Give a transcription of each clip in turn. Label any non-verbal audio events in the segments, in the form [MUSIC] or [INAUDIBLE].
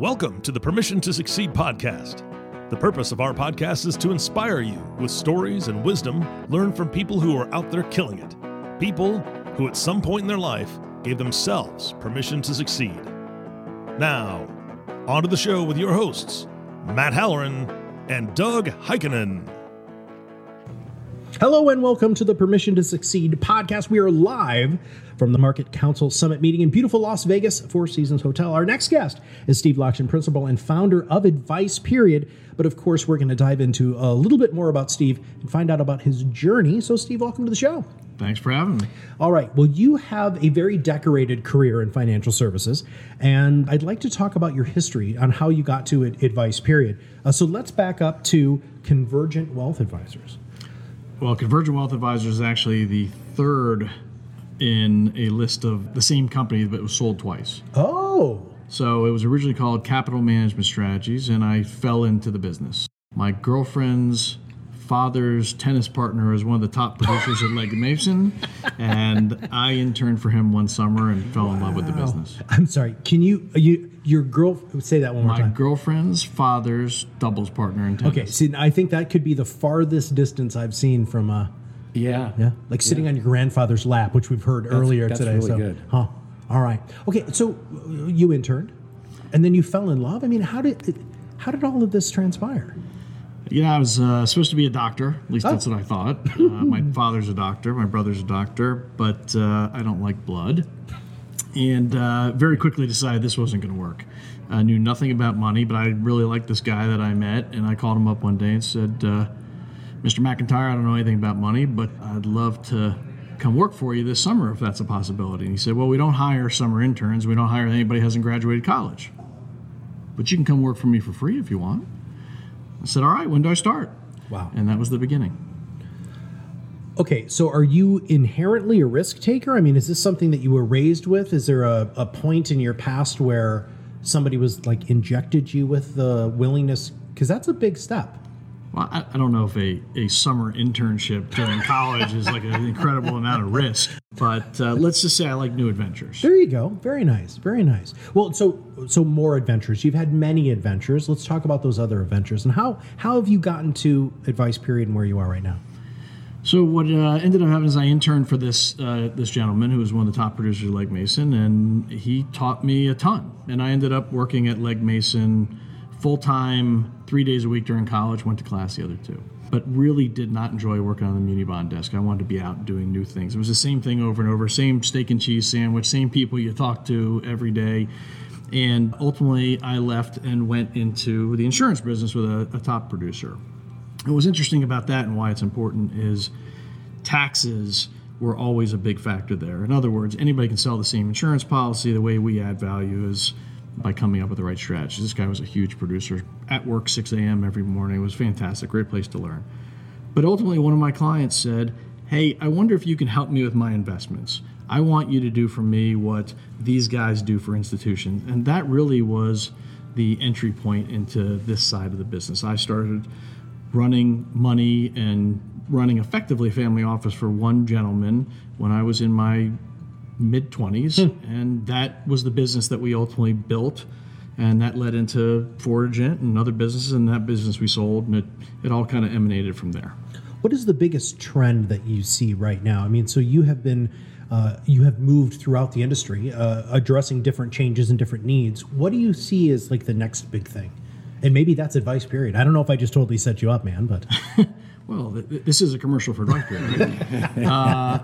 Welcome to the Permission to Succeed podcast. The purpose of our podcast is to inspire you with stories and wisdom learned from people who are out there killing it. People who, at some point in their life, gave themselves permission to succeed. Now, on to the show with your hosts, Matt Halloran and Doug Heikkinen. Hello and welcome to the Permission to Succeed podcast. We are live from the MarketCounsel Summit meeting in beautiful Las Vegas, Four Seasons Hotel. Our next guest is Steve Lockshin, principal and founder of Advice Period. But of course, we're going to dive into a little bit more about Steve and find out about his journey. So, Steve, welcome to the show. Thanks for having me. All right. Well, you have a very decorated career in financial services, and I'd like to talk about your history on how you got to Advice Period. Uh, so, let's back up to Convergent Wealth Advisors. Well, Convergent Wealth Advisors is actually the third in a list of the same company that was sold twice. Oh. So it was originally called Capital Management Strategies, and I fell into the business. My girlfriend's father's tennis partner is one of the top producers at Legg Mason, and I interned for him one summer and fell in love with the business. I'm sorry. Can you you your girl say that one more My time? My girlfriend's father's doubles partner in tennis. Okay. See, I think that could be the farthest distance I've seen from uh Yeah. yeah, like sitting on your grandfather's lap, which we've heard earlier that's today. really so, good. Huh. All right. Okay. So uh, you interned, and then you fell in love. I mean, how did how did all of this transpire? You know, I was uh, supposed to be a doctor. At least that's Oh. what I thought. Uh, my [LAUGHS] father's a doctor. My brother's a doctor, but uh, I don't like blood. And uh, very quickly decided this wasn't going to work. I knew nothing about money, but I really liked this guy that I met, and I called him up one day and said, uh, "Mr. McIntyre, I don't know anything about money, but I'd love to." Come work for you this summer if that's a possibility. And he said, Well, we don't hire summer interns. We don't hire anybody who hasn't graduated college. But you can come work for me for free if you want. I said, All right, when do I start? Wow. And that was the beginning. Okay. So are you inherently a risk taker? I mean, is this something that you were raised with? Is there a, a point in your past where somebody was like injected you with the willingness? Because that's a big step. Well, I, I don't know if a, a summer internship during college is like an incredible amount of risk, but uh, let's just say I like new adventures. There you go. Very nice. Very nice. Well, so so more adventures. You've had many adventures. Let's talk about those other adventures and how how have you gotten to advice period and where you are right now? So what uh, ended up happening is I interned for this uh, this gentleman who was one of the top producers of Legg Mason, and he taught me a ton. And I ended up working at Legg Mason full time, three days a week during college. Went to class the other two, but really did not enjoy working on the muni bond desk. I wanted to be out doing new things. It was the same thing over and over, same steak and cheese sandwich, same people you talk to every day. And ultimately, I left and went into the insurance business with a, a top producer. And what's interesting about that and why it's important is taxes were always a big factor there. In other words, anybody can sell the same insurance policy. The way we add value is by coming up with the right strategy. This guy was a huge producer at work 6 a.m. every morning. It was fantastic, great place to learn. But ultimately, one of my clients said, Hey, I wonder if you can help me with my investments. I want you to do for me what these guys do for institutions. And that really was the entry point into this side of the business. I started running money and running effectively a family office for one gentleman when I was in my mid 20s. And that was the business that we ultimately built. And that led into Convergent and other businesses, and that business we sold, and it, it all kind of emanated from there. What is the biggest trend that you see right now? I mean, so you have been uh, you have moved throughout the industry, uh, addressing different changes and different needs. What do you see as like the next big thing? And maybe that's advice period. I don't know if I just totally set you up, man, but [LAUGHS] Well, th- th- this is a commercial for Period, right? [LAUGHS] uh,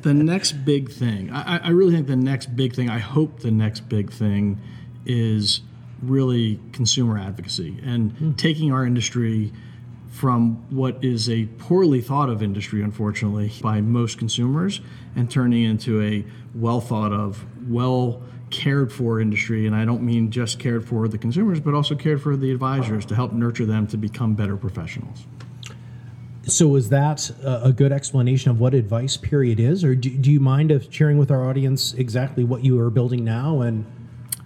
the next big thing, I, I- I really think the next big thing, I hope the next big thing is really consumer advocacy and taking our industry from what is a poorly thought of industry, unfortunately, by most consumers, and turning into a well thought of, well cared for industry. And I don't mean just cared for the consumers, but also cared for the advisors to help nurture them to become better professionals. So is that a good explanation of what advice period is, or do, do you mind of sharing with our audience exactly what you are building now and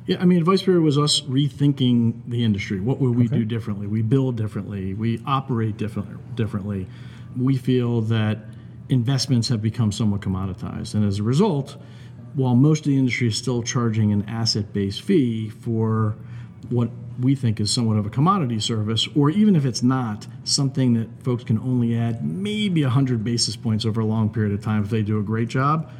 Yeah, I mean, Advice Period was us rethinking the industry. What would we do differently? We build differently. We operate different, differently. We feel that investments have become somewhat commoditized. And as a result, while most of the industry is still charging an asset based fee for what we think is somewhat of a commodity service, or even if it's not, something that folks can only add maybe 100 basis points over a long period of time if they do a great job,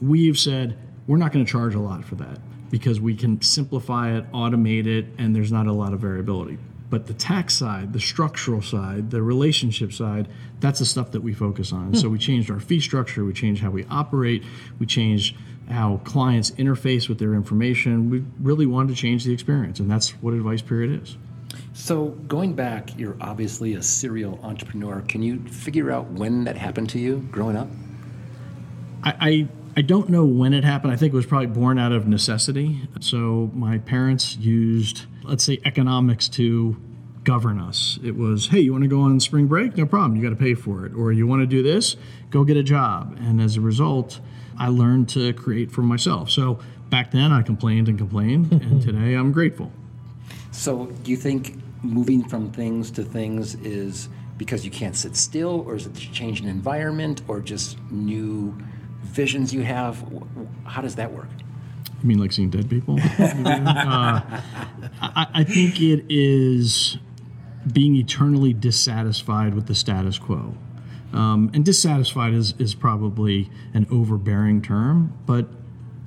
we've said we're not going to charge a lot for that because we can simplify it, automate it, and there's not a lot of variability. But the tax side, the structural side, the relationship side, that's the stuff that we focus on. Hmm. So we changed our fee structure, we changed how we operate, we changed how clients interface with their information. We really wanted to change the experience, and that's what Advice Period is. So, going back, you're obviously a serial entrepreneur. Can you figure out when that happened to you growing up? I, I, I don't know when it happened. I think it was probably born out of necessity. So, my parents used, let's say, economics to govern us. It was, hey, you want to go on spring break? No problem. You got to pay for it. Or you want to do this? Go get a job. And as a result, I learned to create for myself. So back then I complained and complained, [LAUGHS] and today I'm grateful. So, do you think moving from things to things is because you can't sit still, or is it to change an environment, or just new visions you have? How does that work? You mean like seeing dead people? [LAUGHS] uh, I, I think it is being eternally dissatisfied with the status quo. Um, and dissatisfied is, is probably an overbearing term, but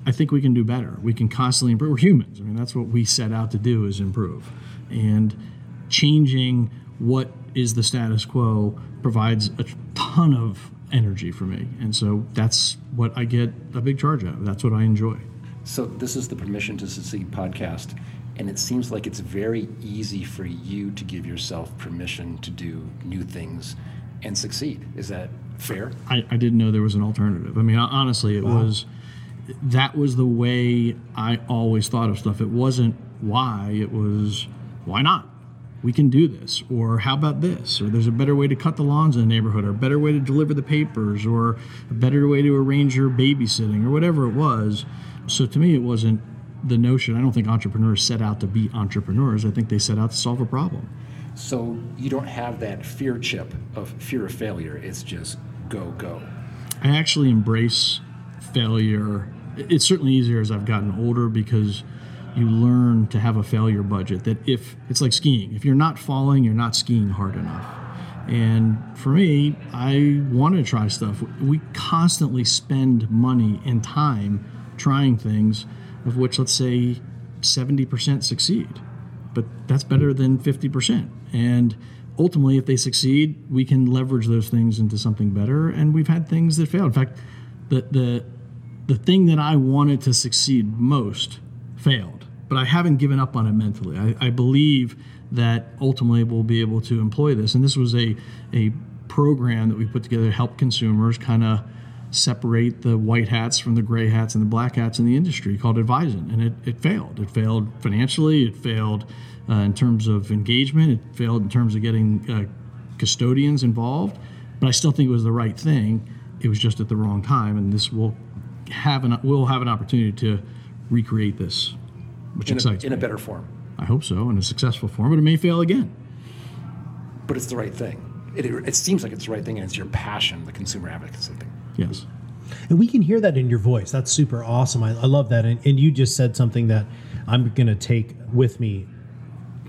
I think we can do better. We can constantly improve. We're humans. I mean, that's what we set out to do is improve. And changing what is the status quo provides a ton of energy for me. And so that's what I get a big charge out of. That's what I enjoy. So, this is the Permission to Succeed podcast, and it seems like it's very easy for you to give yourself permission to do new things and succeed. Is that fair? I, I didn't know there was an alternative. I mean, honestly, it wow. was that was the way I always thought of stuff. It wasn't why, it was why not? We can do this, or how about this? Or there's a better way to cut the lawns in the neighborhood, or a better way to deliver the papers, or a better way to arrange your babysitting, or whatever it was. So to me, it wasn't the notion. I don't think entrepreneurs set out to be entrepreneurs. I think they set out to solve a problem. So you don't have that fear chip of fear of failure. It's just go, go. I actually embrace failure. It's certainly easier as I've gotten older because you learn to have a failure budget that if it's like skiing, if you're not falling, you're not skiing hard enough. And for me, I want to try stuff. We constantly spend money and time trying things, of which let's say 70% succeed. But that's better than 50%. And ultimately, if they succeed, we can leverage those things into something better. And we've had things that failed. In fact, the the the thing that I wanted to succeed most failed, but I haven't given up on it mentally. I, I believe that ultimately we'll be able to employ this. And this was a a program that we put together to help consumers kind of separate the white hats from the gray hats and the black hats in the industry called Advisant. And it, it failed. It failed financially, it failed uh, in terms of engagement, it failed in terms of getting uh, custodians involved. But I still think it was the right thing. It was just at the wrong time. And this will have an, we'll have an opportunity to recreate this, which in excites a, in me. a better form. I hope so, in a successful form, but it may fail again. But it's the right thing. It, it seems like it's the right thing, and it's your passion, the consumer advocacy thing. Yes. And we can hear that in your voice. That's super awesome. I, I love that. And, and you just said something that I'm going to take with me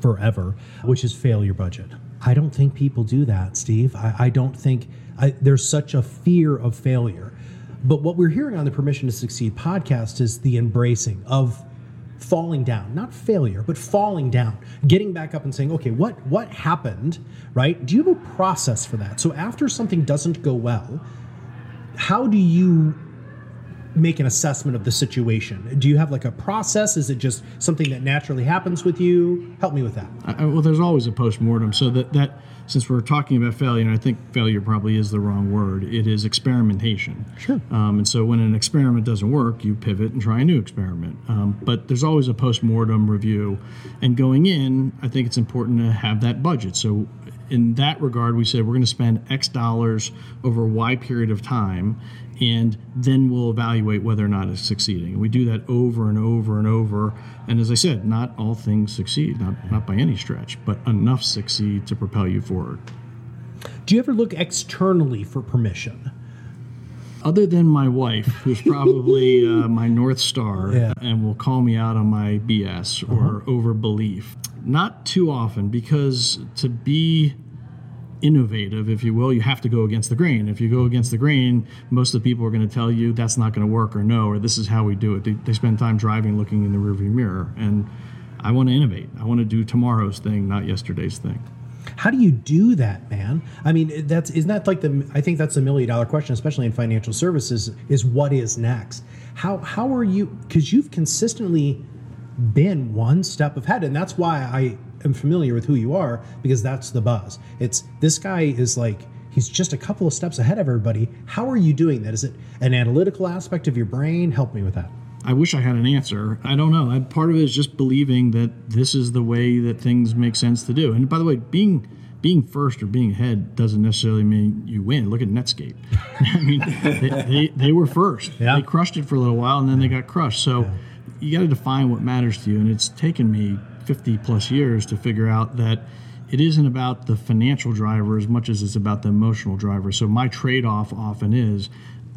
forever, which is failure budget. I don't think people do that, Steve. I, I don't think I, there's such a fear of failure. But what we're hearing on the Permission to Succeed podcast is the embracing of falling down, not failure, but falling down, getting back up and saying, okay, what what happened, right? Do you have a process for that? So after something doesn't go well, how do you make an assessment of the situation? Do you have like a process? Is it just something that naturally happens with you? Help me with that. I, well, there's always a post mortem. So that that since we're talking about failure, and I think failure probably is the wrong word. It is experimentation. Sure. Um, and so when an experiment doesn't work, you pivot and try a new experiment. Um, but there's always a post mortem review, and going in, I think it's important to have that budget. So in that regard, we said we're going to spend X dollars over a Y period of time, and then we'll evaluate whether or not it's succeeding. And We do that over and over and over. And as I said, not all things succeed, not, not by any stretch, but enough succeed to propel you forward. Do you ever look externally for permission? Other than my wife, who's probably [LAUGHS] uh, my North Star Yeah. and will call me out on my BS or overbelief. Not too often, because to be innovative, if you will, you have to go against the grain. If you go against the grain, most of the people are going to tell you that's not going to work or no, or this is how we do it. They, they spend time driving, looking in the rearview mirror. And I want to innovate. I want to do tomorrow's thing, not yesterday's thing. How do you do that, man? I mean, that's isn't that like the? I think that's a million dollar question, especially in financial services. Is what is next? How how are you? Because you've consistently been one step ahead, and that's why I am familiar with who you are because that's the buzz. It's this guy is like he's just a couple of steps ahead of everybody. How are you doing that? Is it an analytical aspect of your brain? Help me with that. I wish I had an answer. I don't know. I, part of it is just believing that this is the way that things make sense to do. And by the way, being being first or being ahead doesn't necessarily mean you win. Look at Netscape. [LAUGHS] I mean, they, they, they were first. Yeah. They crushed it for a little while and then they got crushed. So you got to define what matters to you. And it's taken me 50 plus years to figure out that it isn't about the financial driver as much as it's about the emotional driver. So my trade off often is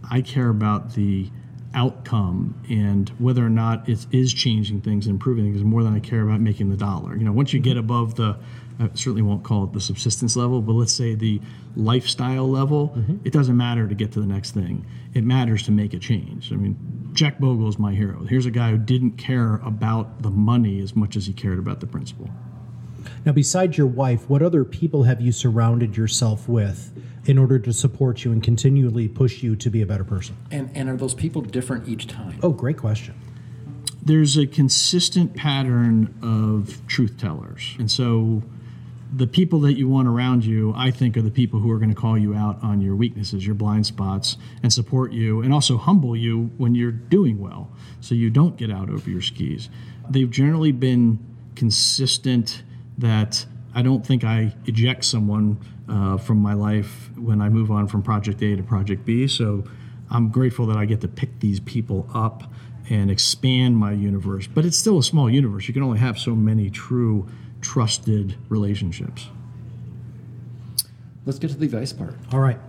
I care about the outcome and whether or not it is changing things and improving things more than I care about making the dollar. You know, once you get mm-hmm. above the, I certainly won't call it the subsistence level, but let's say the lifestyle level, mm-hmm. it doesn't matter to get to the next thing. It matters to make a change. I mean, Jack Bogle is my hero. Here's a guy who didn't care about the money as much as he cared about the principle. Now, besides your wife, what other people have you surrounded yourself with in order to support you and continually push you to be a better person? And, and are those people different each time? Oh, great question. there's a consistent pattern of truth tellers. And so the people that you want around you, I think, are the people who are going to call you out on your weaknesses, your blind spots, and support you and also humble you when you're doing well so you don't get out over your skis. They've generally been consistent that I don't think I eject someone uh, from my life when I move on from project A to project B. So I'm grateful that I get to pick these people up and expand my universe. But it's still a small universe. You can only have so many true, trusted relationships. Let's get to the advice part. All right.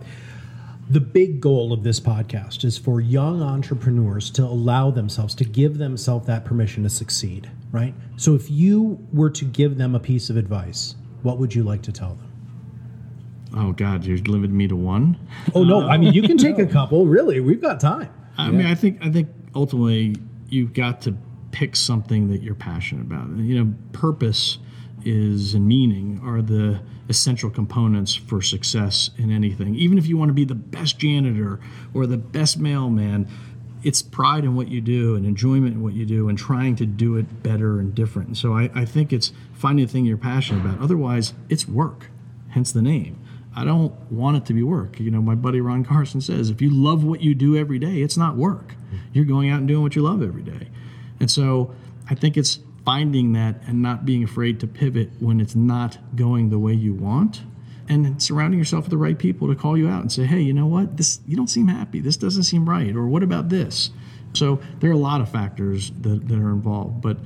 The big goal of this podcast is for young entrepreneurs to allow themselves, to give themselves that permission to succeed, right? So if you were to give them a piece of advice, what would you like to tell them? Oh God, you're limiting me to one. Oh, no. I mean, you can [LAUGHS] take a couple. Really, we've got time. I mean, I think I think ultimately you've got to pick something that you're passionate about. You know, purpose is and meaning are the essential components for success in anything. Even if you want to be the best janitor or the best mailman, it's pride in what you do and enjoyment in what you do and trying to do it better and different. And so I, I think it's finding the thing you're passionate about. Otherwise, it's work, hence the name. I don't want it to be work. You know, my buddy Ron Carson says, if you love what you do every day, it's not work. You're going out and doing what you love every day. And so I think it's finding that and not being afraid to pivot when it's not going the way you want and surrounding yourself with the right people to call you out and say, hey, you know what? This you don't seem happy. This doesn't seem right. Or what about this? So there are a lot of factors that, that are involved. But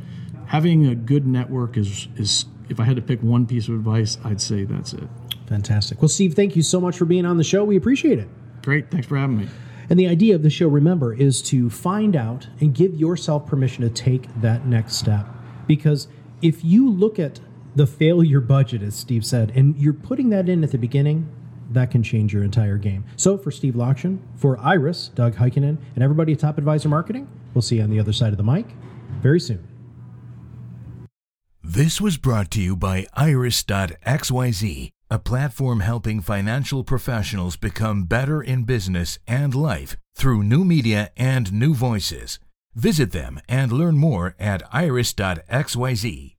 having a good network is is if I had to pick one piece of advice, I'd say that's it. Fantastic. Well, Steve, thank you so much for being on the show. We appreciate it. Great. Thanks for having me. And the idea of the show, remember, is to find out and give yourself permission to take that next step. Because if you look at the failure budget, as Steve said, and you're putting that in at the beginning, that can change your entire game. So for Steve Lockshin, for Iris, Doug Heikkinen, and everybody at Top Advisor Marketing, we'll see you on the other side of the mic very soon. This was brought to you by Iris.xyz, a platform helping financial professionals become better in business and life through new media and new voices. Visit them and learn more at iris.xyz.